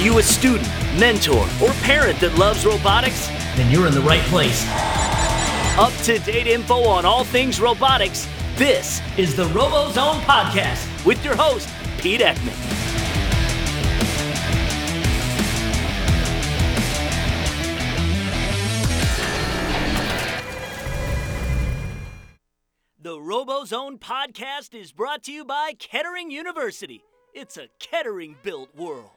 you a student, mentor, or parent that loves robotics? Then you're in the right place. Up to date info on all things robotics. This is the RoboZone Podcast with your host, Pete Eckman. The RoboZone Podcast is brought to you by Kettering University. It's a Kettering built world.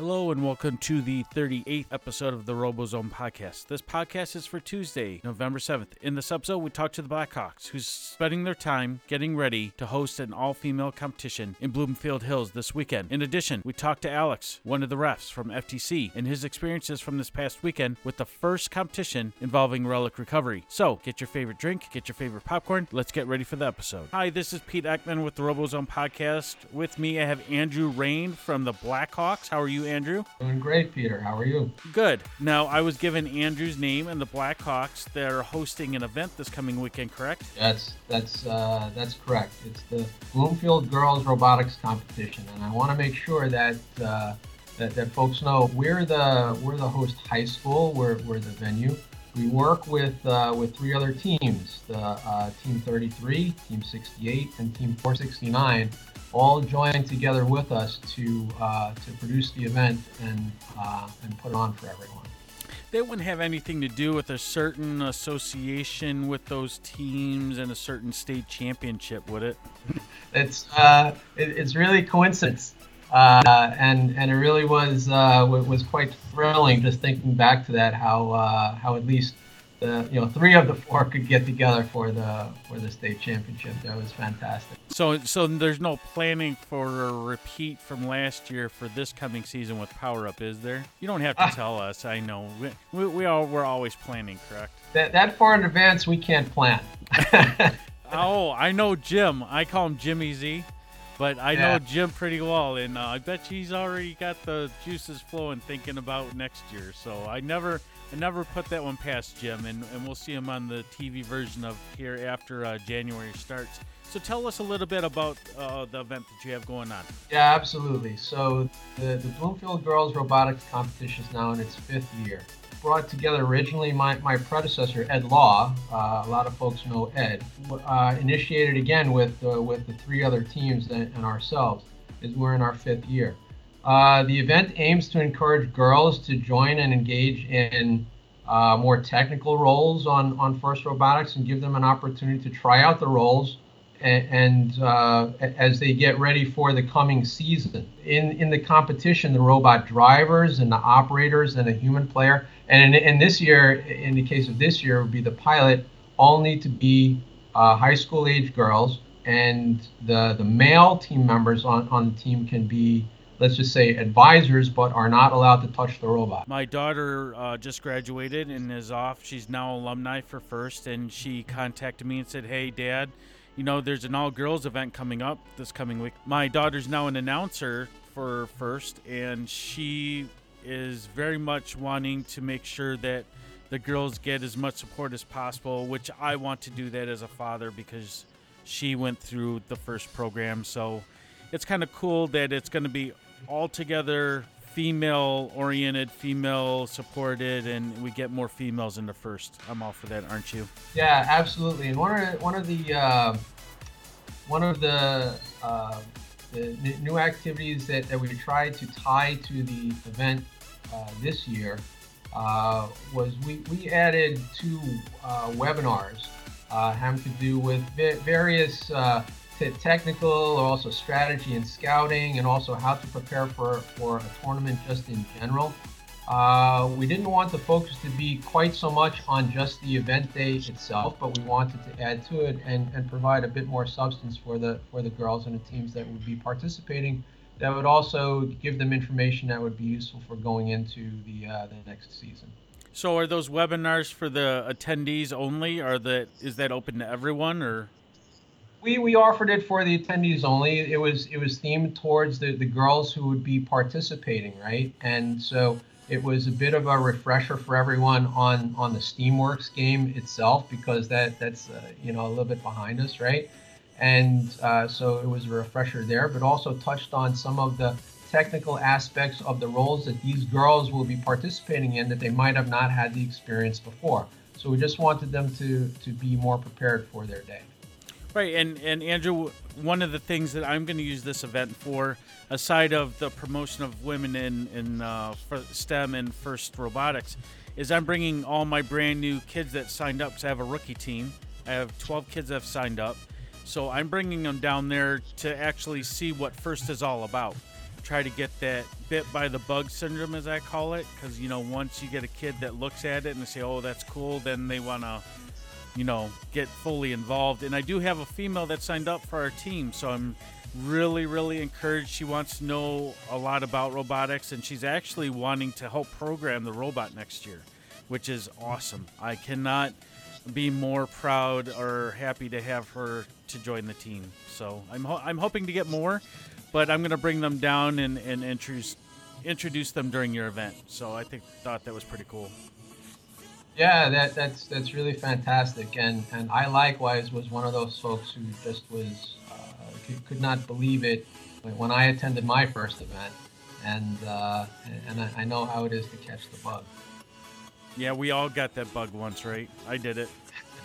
Hello and welcome to the 38th episode of the RoboZone podcast. This podcast is for Tuesday, November 7th. In this episode, we talk to the Blackhawks, who's spending their time getting ready to host an all female competition in Bloomfield Hills this weekend. In addition, we talk to Alex, one of the refs from FTC, and his experiences from this past weekend with the first competition involving relic recovery. So, get your favorite drink, get your favorite popcorn. Let's get ready for the episode. Hi, this is Pete Eckman with the RoboZone podcast. With me, I have Andrew Rain from the Blackhawks. How are you, Andrew? Doing great, Peter. How are you? Good. Now, I was given Andrew's name and the Blackhawks. They're hosting an event this coming weekend, correct? That's that's uh, that's correct. It's the Bloomfield Girls Robotics Competition, and I want to make sure that. Uh, that, that folks know we're the we're the host high school. We're, we're the venue. We work with uh, with three other teams: the uh, Team 33, Team 68, and Team 469 all join together with us to uh, to produce the event and uh, and put it on for everyone. They wouldn't have anything to do with a certain association with those teams and a certain state championship, would it? it's uh, it, it's really coincidence, uh, and and it really was uh, was quite thrilling just thinking back to that how uh, how at least the you know three of the four could get together for the for the state championship. That was fantastic. So so there's no planning for a repeat from last year for this coming season with Power Up, is there? You don't have to uh, tell us. I know we, we, we all we're always planning, correct? That that far in advance we can't plan. oh, I know Jim. I call him Jimmy Z. But I yeah. know Jim pretty well, and uh, I bet he's already got the juices flowing thinking about next year. So I never, I never put that one past Jim, and, and we'll see him on the TV version of here after uh, January starts. So tell us a little bit about uh, the event that you have going on. Yeah, absolutely. So the, the Bloomfield Girls Robotics Competition is now in its fifth year. Brought together originally my, my predecessor, Ed Law, uh, a lot of folks know Ed, uh, initiated again with, uh, with the three other teams and, and ourselves, is we're in our fifth year. Uh, the event aims to encourage girls to join and engage in uh, more technical roles on, on FIRST Robotics and give them an opportunity to try out the roles and, and uh, as they get ready for the coming season. In, in the competition, the robot drivers and the operators and a human player, and in, in this year, in the case of this year, would be the pilot, all need to be uh, high school age girls, and the, the male team members on, on the team can be let's just say advisors, but are not allowed to touch the robot. My daughter uh, just graduated and is off. She's now alumni for First, and she contacted me and said, "Hey, Dad, you know there's an all-girls event coming up this coming week. My daughter's now an announcer for First, and she is very much wanting to make sure that." The girls get as much support as possible, which I want to do that as a father because she went through the first program. So it's kind of cool that it's going to be altogether female oriented, female supported, and we get more females in the first. I'm all for that, aren't you? Yeah, absolutely. And one of one of the uh, one of the, uh, the new activities that, that we tried to tie to the event uh, this year uh, was we, we added two uh, webinars uh, having to do with various technical or also strategy and scouting and also how to prepare for, for a tournament just in general. Uh, we didn't want the focus to be quite so much on just the event day itself, but we wanted to add to it and, and provide a bit more substance for the for the girls and the teams that would be participating. That would also give them information that would be useful for going into the uh, the next season. So, are those webinars for the attendees only? Are that is that open to everyone or? We we offered it for the attendees only. It was it was themed towards the the girls who would be participating, right? And so it was a bit of a refresher for everyone on on the Steamworks game itself because that that's uh, you know a little bit behind us, right? And uh, so it was a refresher there, but also touched on some of the technical aspects of the roles that these girls will be participating in that they might have not had the experience before. So we just wanted them to to be more prepared for their day. Right, and and Andrew, one of the things that I'm going to use this event for, aside of the promotion of women in in uh, STEM and FIRST Robotics, is I'm bringing all my brand new kids that signed up. So I have a rookie team. I have 12 kids that have signed up. So I'm bringing them down there to actually see what FIRST is all about. Try to get that bit by the bug syndrome, as I call it, because you know once you get a kid that looks at it and they say, "Oh, that's cool," then they want to you know, get fully involved. And I do have a female that signed up for our team, so I'm really, really encouraged. She wants to know a lot about robotics, and she's actually wanting to help program the robot next year, which is awesome. I cannot be more proud or happy to have her to join the team. So I'm, ho- I'm hoping to get more, but I'm going to bring them down and, and introduce introduce them during your event. So I think thought that was pretty cool. Yeah, that that's that's really fantastic, and and I likewise was one of those folks who just was uh, could, could not believe it when I attended my first event, and uh, and I, I know how it is to catch the bug. Yeah, we all got that bug once, right? I did it.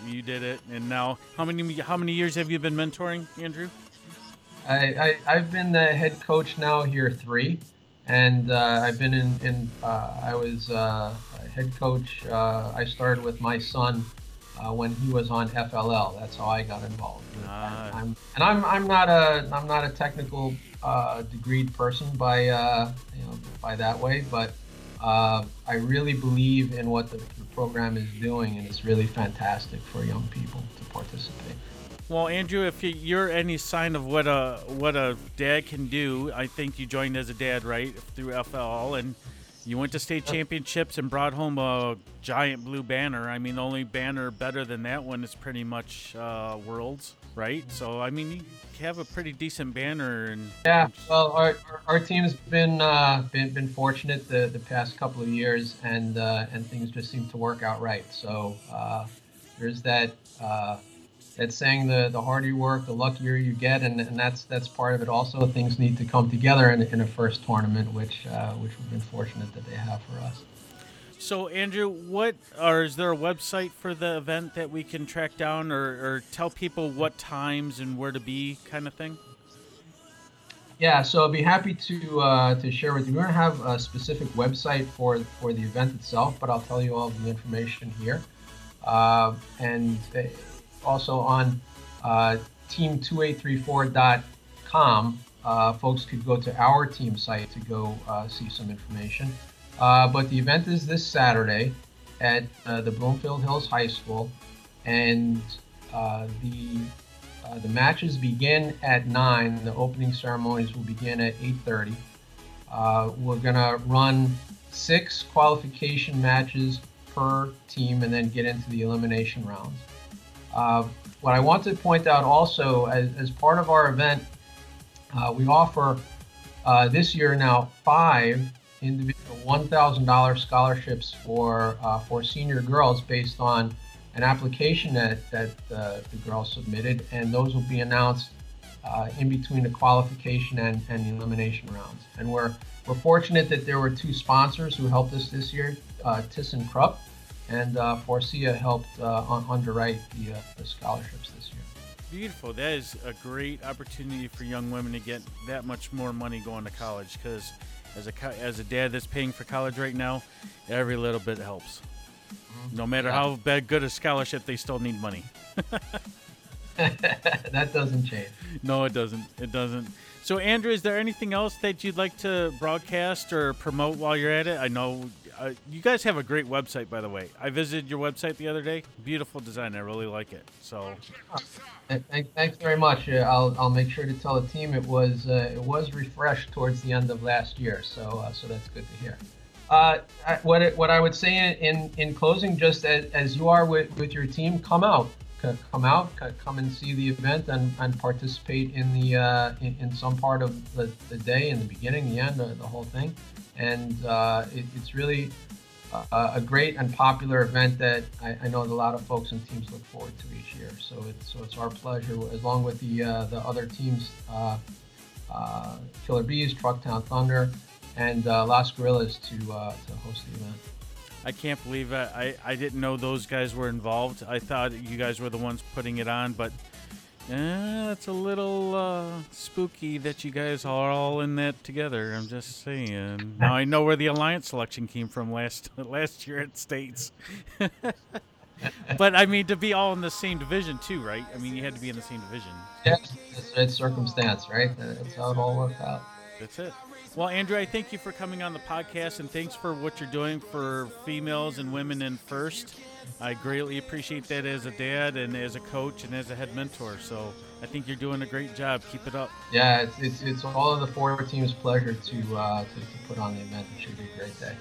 You did it, and now how many how many years have you been mentoring, Andrew? I, I have been the head coach now here three, and uh, I've been in in uh, I was uh, head coach. Uh, I started with my son uh, when he was on FLL. That's how I got involved. Ah. I'm, and I'm I'm not a I'm not a technical uh, degreed person by uh, you know by that way, but uh, I really believe in what the, the program is doing, and it's really fantastic for young people to participate. Well, Andrew, if you're any sign of what a what a dad can do, I think you joined as a dad, right, through FLL, and you went to state championships and brought home a giant blue banner. I mean, the only banner better than that one is pretty much uh, Worlds, right? So, I mean, you have a pretty decent banner. And yeah, well, our, our, team's been uh, been been fortunate the, the past couple of years, and uh, and things just seem to work out right. So uh, there's that uh, it's saying the the harder you work, the luckier you get, and, and that's that's part of it. Also, things need to come together in, in a first tournament, which uh, which we've been fortunate that they have for us. So, Andrew, what or is there a website for the event that we can track down, or, or tell people what times and where to be, kind of thing? Yeah, so I'd be happy to uh, to share with you. We don't have a specific website for for the event itself, but I'll tell you all the information here. Uh, and also on uh, team2834.com. Uh, folks could go to our team site to go uh, see some information. Uh, but the event is this Saturday at uh, the Bloomfield Hills High School, and uh, the the matches begin at nine. The opening ceremonies will begin at 8:30. we're gonna run six qualification matches per team, and then get into the elimination rounds. Uh, what I want to point out also, as, as part of our event, uh, we offer uh, this year now five individual $1,000 scholarships for uh, for senior girls based on an application that that uh, the girls submitted, and those will be announced uh, in between the qualification and, and the elimination rounds. And we're we're fortunate that there were two sponsors who helped us this year, uh, ThyssenKrupp and uh, Faurecia helped uh, underwrite the, uh, the scholarships this year. Beautiful. That is a great opportunity for young women to get that much more money going to college because as a as a dad that's paying for college right now, every little bit helps. Mm-hmm. No matter yeah. how bad good a scholarship, they still need money. that doesn't change. No, it doesn't. It doesn't. So, Andrew, is there anything else that you'd like to broadcast or promote while you're at it? I know uh, you guys have a great website, by the way. I visited your website the other day. Beautiful design. I really like it. So, thanks very much. Uh, I'll, I'll make sure to tell the team it was uh, it was refreshed towards the end of last year. So uh, so that's good to hear. Uh, what it, what I would say in in closing, just as, as you are with, with your team, come out, come out, come and see the event and, and participate in the uh, in, in some part of the, the day, in the beginning, the end, the, the whole thing and uh, it, it's really a, a, great and popular event that I, I, know a lot of folks and teams look forward to each year. So it's so it's our pleasure, along with the uh, the other teams, uh, uh, Killer Bees, Trucktown Thunder, and uh, Las Guerrillas to uh, to host the event. I can't believe it. I, I didn't know those guys were involved. I thought you guys were the ones putting it on, but eh, it's a little uh, spooky that you guys are all in that together. I'm just saying. Now I know where the alliance selection came from last last year at States. but I mean, to be all in the same division too, right? I mean, you had to be in the same division. Yeah, it's, it's circumstance, right? That's how it all worked out. That's it. Well, Andrew, I thank you for coming on the podcast and thanks for what you're doing for females and women in first. I greatly appreciate that as a dad and as a coach and as a head mentor. So I think you're doing a great job. Keep it up. Yeah, it's, it's, it's all of the four teams' pleasure to, uh, to, to put on the event. It should be a great day.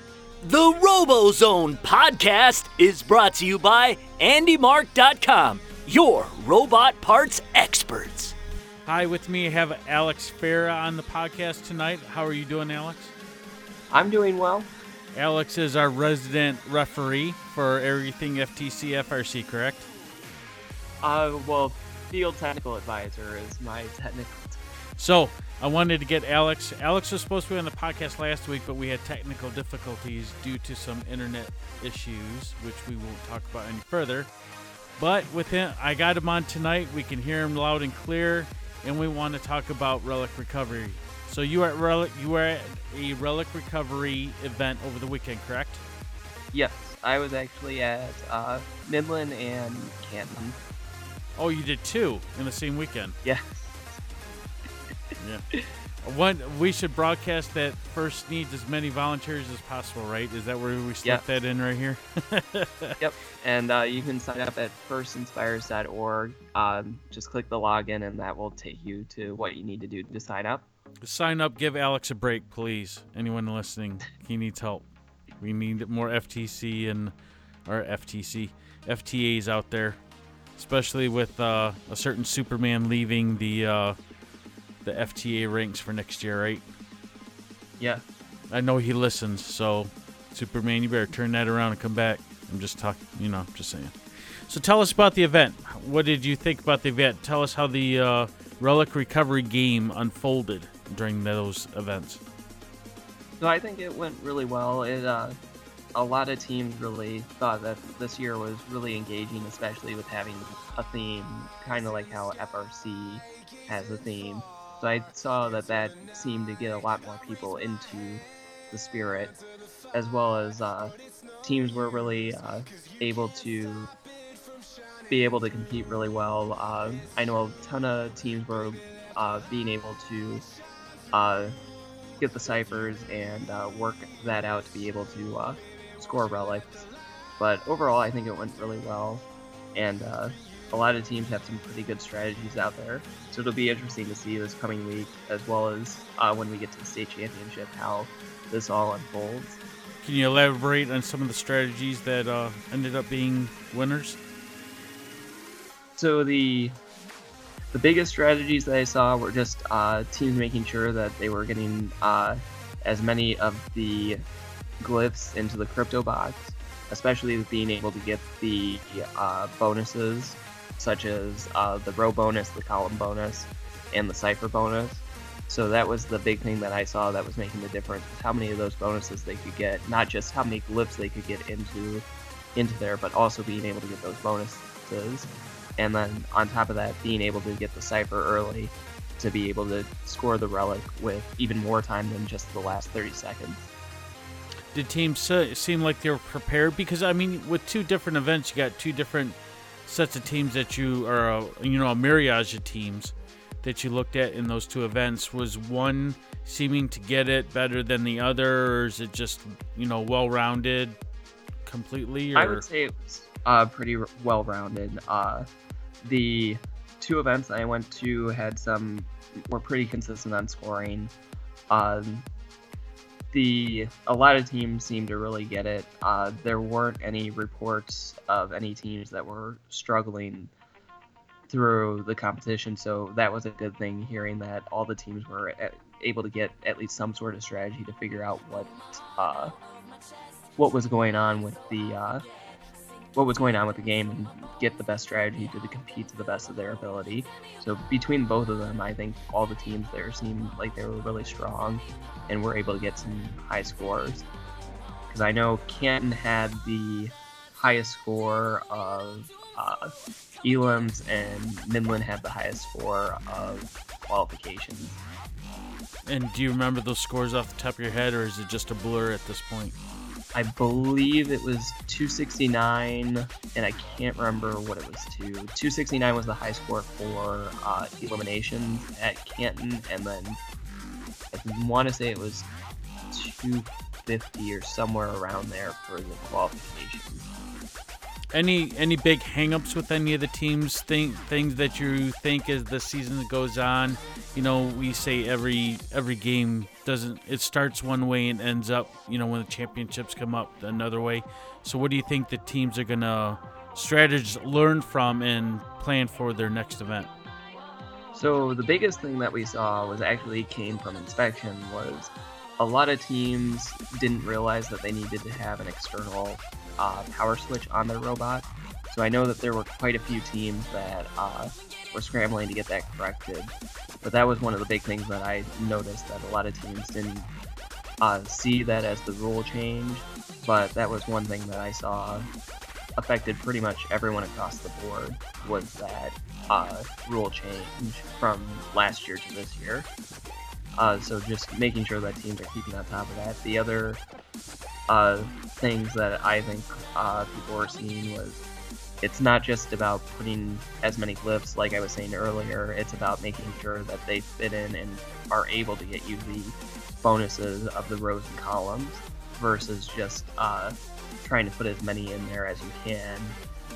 The RoboZone podcast is brought to you by AndyMark.com, your robot parts experts. Hi, with me I have Alex Farah on the podcast tonight. How are you doing, Alex? I'm doing well. Alex is our resident referee for everything FTC FRC, correct? Uh, well, field technical advisor is my technical. So I wanted to get Alex. Alex was supposed to be on the podcast last week, but we had technical difficulties due to some internet issues, which we won't talk about any further. But with him, I got him on tonight. We can hear him loud and clear, and we want to talk about relic recovery. So you were at relic, you were at a relic recovery event over the weekend, correct? Yes, I was actually at uh, Midland and Canton. Oh, you did two in the same weekend. Yeah. Yeah. One, we should broadcast that first needs as many volunteers as possible, right? Is that where we slip Yeah. that in right here? Yep. And uh, you can sign up at firstinspires.org. Um, just click the login, and that will take you to what you need to do to sign up. Sign up, give Alex a break, please. Anyone listening, he needs help. We need more FTC and or FTC FTAs out there, especially with uh, a certain Superman leaving the uh, the FTA ranks for next year, right? Yeah. I know he listens, so Superman, you better turn that around and come back. I'm just talking, you know, just saying. So tell us about the event. What did you think about the event? Tell us how the uh, relic recovery game unfolded during those events. So I think it went really well. It uh, a lot of teams really thought that this year was really engaging, especially with having a theme, kind of like how FRC has a theme. So I saw that that seemed to get a lot more people into the spirit, as well as uh, teams were really uh, able to be able to compete really well. Uh, I know a ton of teams were uh, being able to uh, get the ciphers and uh, work that out to be able to score relics. But overall, I think it went really well, and a lot of teams have some pretty good strategies out there. So it'll be interesting to see this coming week, as well as uh, when we get to the state championship, how this all unfolds. Can you elaborate on some of the strategies that uh, ended up being winners? So the the biggest strategies that I saw were just uh, teams making sure that they were getting uh, as many of the glyphs into the crypto box, especially with being able to get the uh, bonuses such as uh, the row bonus, the column bonus, and the cipher bonus. So that was the big thing that I saw that was making the difference. How many of those bonuses they could get, not just how many glyphs they could get into into there, but also being able to get those bonuses and then on top of that, being able to get the cipher early to be able to score the relic with even more time than just the last 30 seconds. Did teams seem like they were prepared? Because I mean, with two different events, you got two different sets of teams that you are, uh, you know, a myriad of teams that you looked at in those two events. Was one seeming to get it better than the other, or is it just, you know, well-rounded completely? Or I would say it was uh, pretty well-rounded. Uh, the two events I went to had some were pretty consistent on scoring. Um, the a lot of teams seemed to really get it. Uh, there weren't any reports of any teams that were struggling through the competition, so that was a good thing. Hearing that all the teams were a- able to get at least some sort of strategy to figure out what uh, what was going on with the uh, what was going on with the game and get the best strategy to compete to the best of their ability. So between both of them, I think all the teams there seemed like they were really strong and were able to get some high scores. Because I know Canton had the highest score of uh, and Midland had the highest score of qualifications. And do you remember those scores off the top of your head, or is it just a blur at this point? I believe it was 269, and I can't remember what it was to. 269 was the high score for uh, eliminations at Canton, and then I want to say it was 250 or somewhere around there for the qualifications. Any any big hangups with any of the teams? Think things that you think as the season goes on. You know, we say every every game doesn't it starts one way and ends up you know when the championships come up another way. So what do you think the teams are gonna strategies learn from and plan for their next event? So the biggest thing that we saw was actually came from inspection was a lot of teams didn't realize that they needed to have an external uh, power switch on their robot. So I know that there were quite a few teams that uh, were scrambling to get that corrected. But that was one of the big things that I noticed that a lot of teams didn't uh, see that as the rule change. But that was one thing that I saw affected pretty much everyone across the board was that uh, rule change from last year to this year. Uh, so just making sure that teams are keeping on top of that. The other uh, things that I think uh, people were seeing was it's not just about putting as many glyphs, like I was saying earlier. It's about making sure that they fit in and are able to get you the bonuses of the rows and columns, versus just uh, trying to put as many in there as you can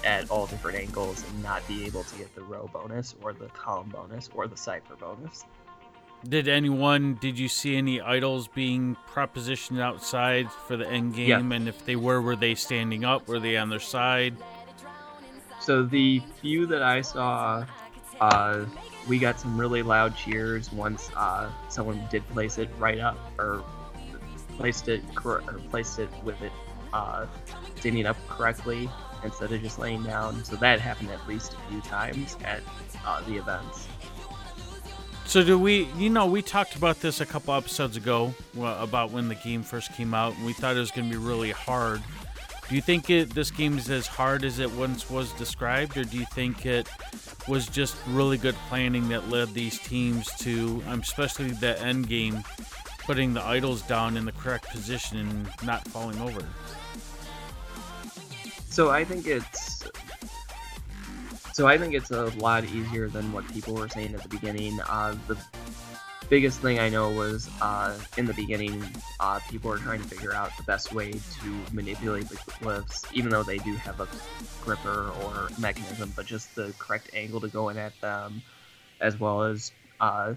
at all different angles and not be able to get the row bonus or the column bonus or the cipher bonus. Did anyone? Did you see any idols being propositioned outside for the end game? Yeah. And if they were, were they standing up? Were they on their side? So the few that I saw, uh, we got some really loud cheers once uh, someone did place it right up or placed it cor- or placed it with it uh, standing up correctly instead of just laying down. So that happened at least a few times at uh, the events. So do we? You know, we talked about this a couple episodes ago about when the game first came out, and we thought it was going to be really hard. Do you think it this game is as hard as it once was described, or do you think it was just really good planning that led these teams to, um, especially the end game, putting the idols down in the correct position and not falling over? So I think it's so I think it's a lot easier than what people were saying at the beginning. Uh, the biggest thing I know was uh, in the beginning, uh, people were trying to figure out the best way to manipulate the glyphs, even though they do have a gripper or mechanism, but just the correct angle to go in at them, as well as uh,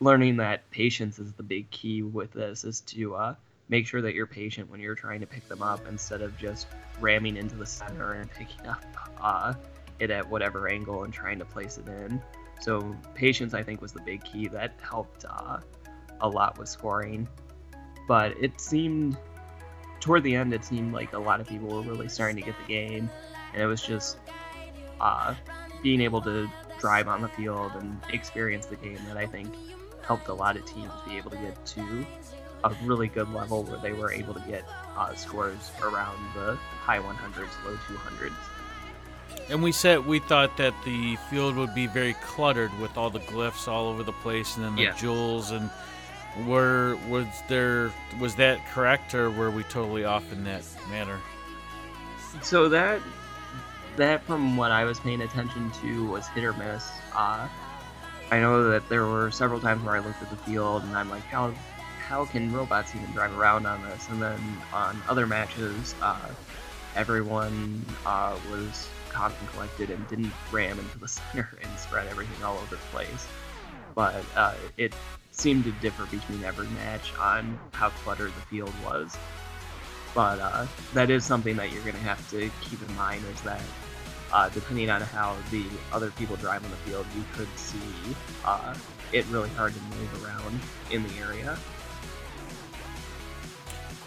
learning that patience is the big key with this, is to uh, make sure that you're patient when you're trying to pick them up instead of just ramming into the center and picking up uh, it at whatever angle and trying to place it in. So patience, I think, was the big key that helped uh, a lot with scoring. But it seemed toward the end, it seemed like a lot of people were really starting to get the game, and it was just uh, being able to drive on the field and experience the game that I think helped a lot of teams be able to get to a really good level where they were able to get uh, scores around the high 100s, low 200s. And we said we thought that the field would be very cluttered with all the glyphs all over the place, and then the Yeah. jewels. And were was there was that correct, or were we totally off in that manner? So that that from what I was paying attention to was hit or miss. Uh, I know that there were several times where I looked at the field and I'm like, how how can robots even drive around on this? And then on other matches, uh, everyone uh, was calm and collected and didn't ram into the center and spread everything all over the place. But uh, it seemed to differ between every match on how cluttered the field was but uh, that is something that you're going to have to keep in mind is that uh, depending on how the other people drive on the field, you could see uh, it really hard to move around in the area.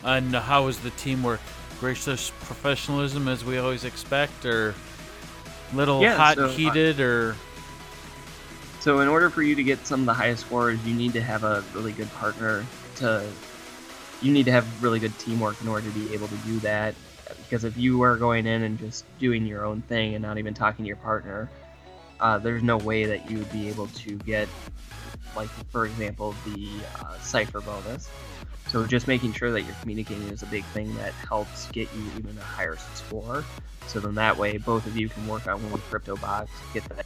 And how was the teamwork gracious professionalism as we always expect, or little Yeah, hot so, uh, heated, or So in order for you to get some of the highest scores, you need to have a really good partner to you need to have really good teamwork in order to be able to do that. Because if you are going in and just doing your own thing and not even talking to your partner, uh, there's no way that you would be able to get, like for example, the uh, cipher bonus. So just making sure that you're communicating is a big thing that helps get you even a higher score. So then that way, both of you can work on one crypto box, get that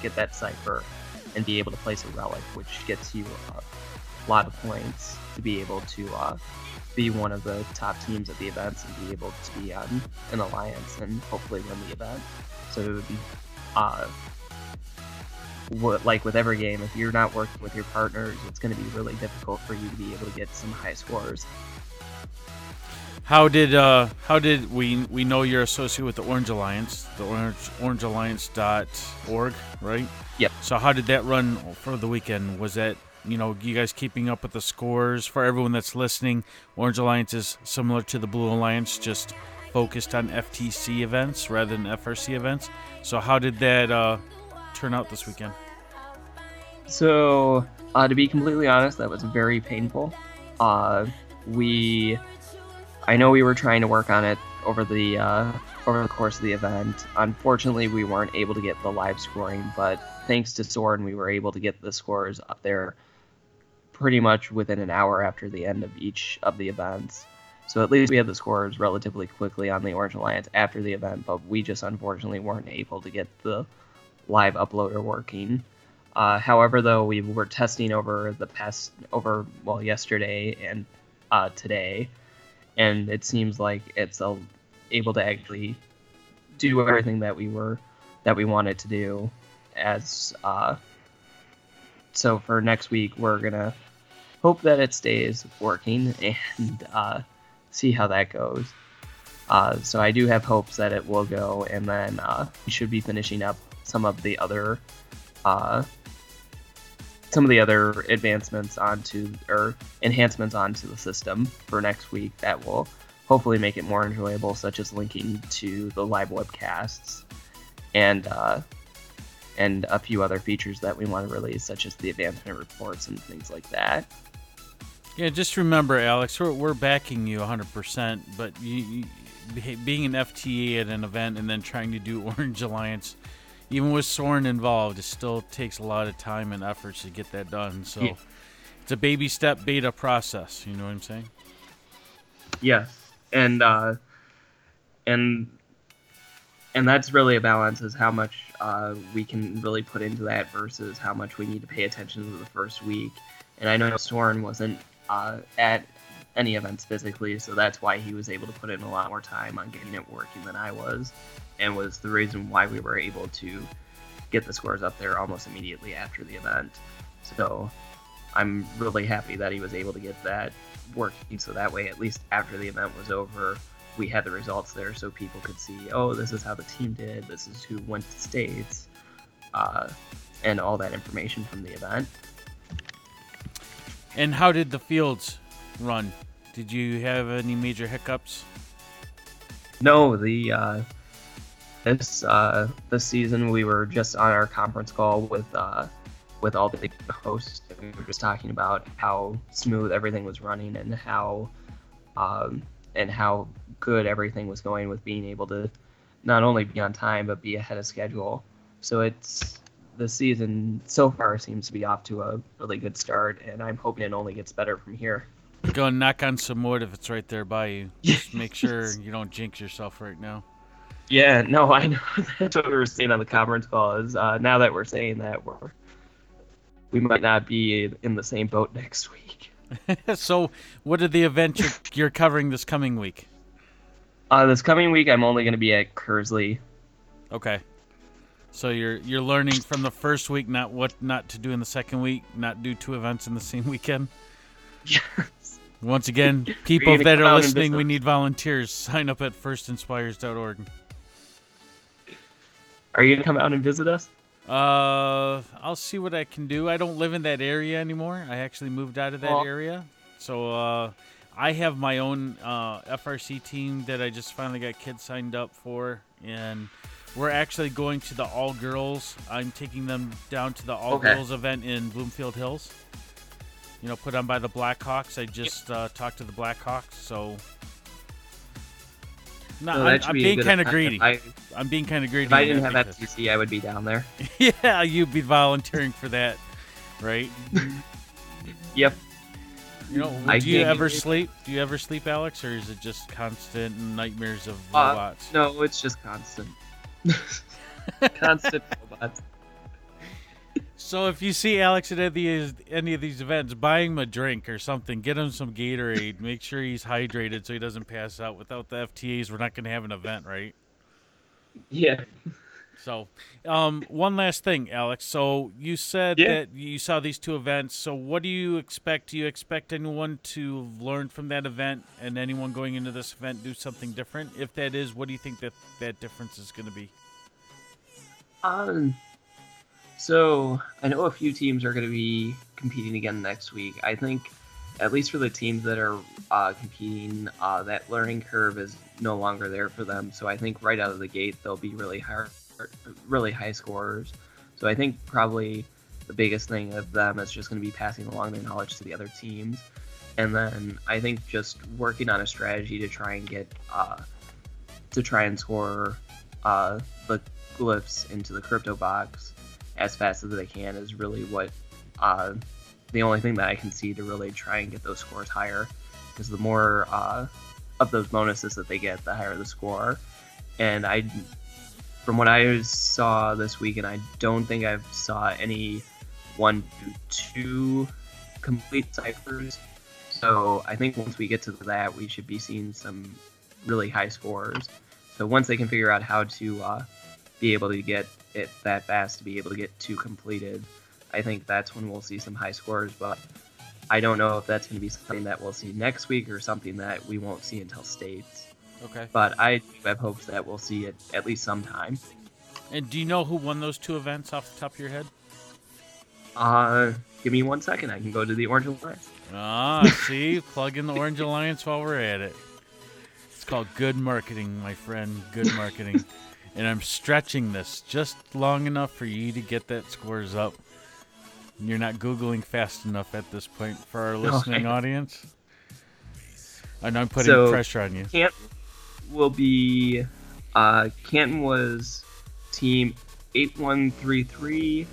get that cipher, and be able to place a relic, which gets you a lot of points to be able to uh, be one of the top teams at the events and be able to be on an alliance and hopefully win the event. So it would be, uh, what, like with every game, if you're not working with your partners, it's going to be really difficult for you to be able to get some high scores. how did uh how did we we know you're associated with the Orange Alliance, the Orange OrangeAlliance.org, right? Yep. So how did that run for the weekend? Was that you know you guys keeping up with the scores for everyone that's listening? Orange Alliance is similar to the Blue Alliance, just focused on FTC events rather than FRC events. So how did that uh, turn out this weekend? So, uh, to be completely honest, that was very painful. Uh, we, I know we were trying to work on it over the uh, over the course of the event. Unfortunately, we weren't able to get the live scoring, but thanks to Soren, we were able to get the scores up there pretty much within an hour after the end of each of the events. So at least we had the scores relatively quickly on the Orange Alliance after the event, but we just unfortunately weren't able to get the live uploader working. Uh, however, though, we were testing over the past, over, well, yesterday and uh, today, and it seems like it's uh, able to actually do everything that we were, that we wanted to do as, uh, so for next week, we're gonna hope that it stays working and uh, see how that goes. Uh, so I do have hopes that it will go, and then uh, we should be finishing up some of the other uh, some of the other advancements onto or enhancements onto the system for next week that will hopefully make it more enjoyable, such as linking to the live webcasts and uh, and a few other features that we want to release, such as the advancement reports and things like that. Yeah, just remember, Alex, we're, we're backing you 100%, but you, you, being an FTA at an event and then trying to do Orange Alliance, even with Soren involved, it still takes a lot of time and efforts to get that done. So Yeah. it's a baby step beta process. You know what I'm saying? Yes, and uh, and and that's really a balance is how much uh, we can really put into that versus how much we need to pay attention to the first week. And I know Soren wasn't uh, at any events physically, so that's why he was able to put in a lot more time on getting it working than I was, and was the reason why we were able to get the scores up there almost immediately after the event. So I'm really happy that he was able to get that working so that way at least after the event was over we had the results there so people could see oh this is how the team did this is who went to states uh, and all that information from the event And how did the fields run? Did you have any major hiccups? no the uh, this uh, this season we were just on our conference call with uh, with all the hosts and we were just talking about how smooth everything was running and how um, and how good everything was going with being able to not only be on time but be ahead of schedule. So it's the season so far seems to be off to a really good start, and I'm hoping it only gets better from here. Go and knock on some wood if it's right there by you. Just make sure you don't jinx yourself right now. Yeah, no, I know that's what we were saying on the conference call. Is uh, now that we're saying that we're we might not be in the same boat next week. so, what are the events you're, you're covering this coming week? Uh, this coming week, I'm only going to be at Kearsley. Okay. So you're you're learning from the first week not what not to do in the second week, not do two events in the same weekend. Yes. Once again, people that are listening, we need volunteers. Sign up at firstinspires.org. Are you going to come out and visit us? Uh, I'll see what I can do. I don't live in that area anymore. I actually moved out of that Well- area, so uh, I have my own uh, FRC team that I just finally got kids signed up for, and we're actually going to the all girls. I'm taking them down to the all Okay. girls event in Bloomfield Hills. You know, put on by the Blackhawks. I just uh, talked to the Blackhawks, so. No, So I'm, I'm be being kind of greedy. I, I'm being kind of greedy. if I didn't have FTC, I would be down there. yeah, you'd be volunteering for that, right? Yep. You know, I do you ever get- sleep? Do you ever sleep, Alex, or is it just constant nightmares of Uh, robots? No, it's just constant. constant robots. So if you see Alex at any of, these, any of these events, buy him a drink or something. Get him some Gatorade. Make sure he's hydrated so he doesn't pass out. Without the FTAs, we're not going to have an event, right? Yeah. So, um, one last thing, Alex. So you said Yeah. that you saw these two events. So what do you expect? Do you expect anyone to learn from that event, and anyone going into this event do something different? If that is, what do you think that that difference is going to be? Um. So I know a few teams are going to be competing again next week. I think, at least for the teams that are uh, competing, uh, that learning curve is no longer there for them. So I think right out of the gate they'll be really high, really high scorers. So I think probably the biggest thing of them is just going to be passing along their knowledge to the other teams, and then I think just working on a strategy to try and get uh, to try and score uh, the glyphs into the crypto box as fast as they can is really what uh, the only thing that I can see to really try and get those scores higher. Because the more uh, of those bonuses that they get, the higher the score. And I, from what I saw this week, and I don't think I've saw any one to two complete ciphers. So I think once we get to that, we should be seeing some really high scores. So once they can figure out how to uh, be able to get it that fast to be able to get two completed, I think that's when we'll see some high scores. But I don't know if that's going to be something that we'll see next week or something that we won't see until states. Okay. But I have hopes that we'll see it at least sometime. And do you know who won those two events off the top of your head? Uh, give me one second. I can go to the Orange Alliance. Ah, see, plug in the Orange Alliance while we're at it. It's called good marketing, my friend. Good marketing. and I'm stretching this just long enough for you to get that scores up. You're not googling fast enough at this point for our listening Okay. audience. I know I'm putting So- pressure on you. Canton will be. Uh, Canton was team 8133,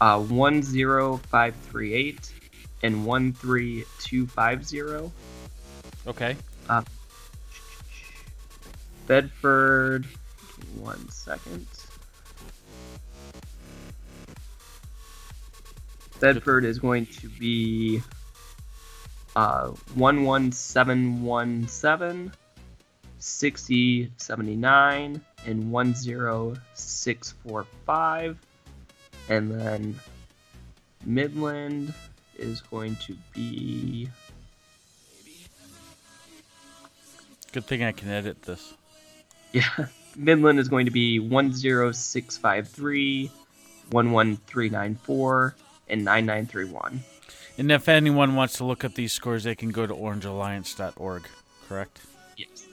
uh, 10538, and 13250. Okay. Bedford. One second. Bedford is going to be uh, 11717, 6079, and 10645. And then Midland is going to be. Good thing I can edit this. Yeah, Midland is going to be 10653, 11394, and 9931. And if anyone wants to look up these scores, they can go to orangealliance.org, correct? Yes.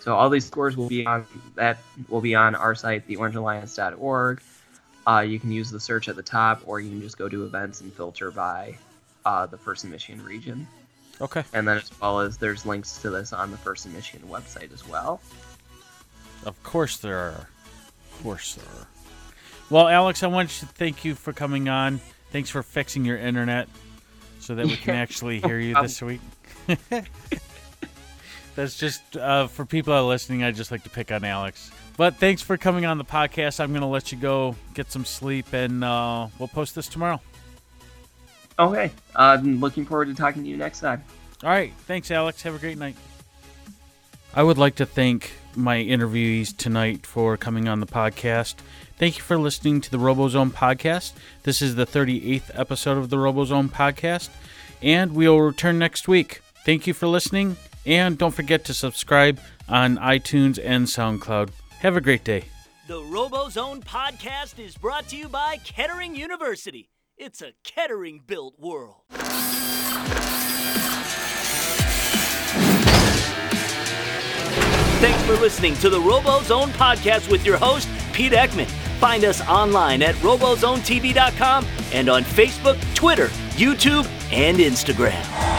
So all these scores will be on that will be on our site, theorangealliance.org. Uh, you can use the search at the top, or you can just go to events and filter by uh, the First and Michigan region. Okay. And then as well as there's links to this on the First and Michigan website as well. Of course there are. Of course there are. Well, Alex, I want to thank you for coming on. Thanks for fixing your internet so that we can actually hear you this week. That's just uh, for people that are listening. I just like to pick on Alex. But thanks for coming on the podcast. I'm going to let you go get some sleep, and uh, we'll post this tomorrow. Okay. Uh, I'm looking forward to talking to you next time. All right. Thanks, Alex. Have a great night. I would like to thank my interviewees tonight for coming on the podcast. Thank you for listening to the RoboZone podcast. This is the 38th episode of the RoboZone podcast, and we will return next week. Thank you for listening, and don't forget to subscribe on iTunes and SoundCloud. Have a great day. The RoboZone podcast is brought to you by Kettering University. It's a Kettering built world. Thanks for listening to the RoboZone podcast with your host, Pete Ekman. Find us online at robozonetv.com and on Facebook, Twitter, YouTube, and Instagram.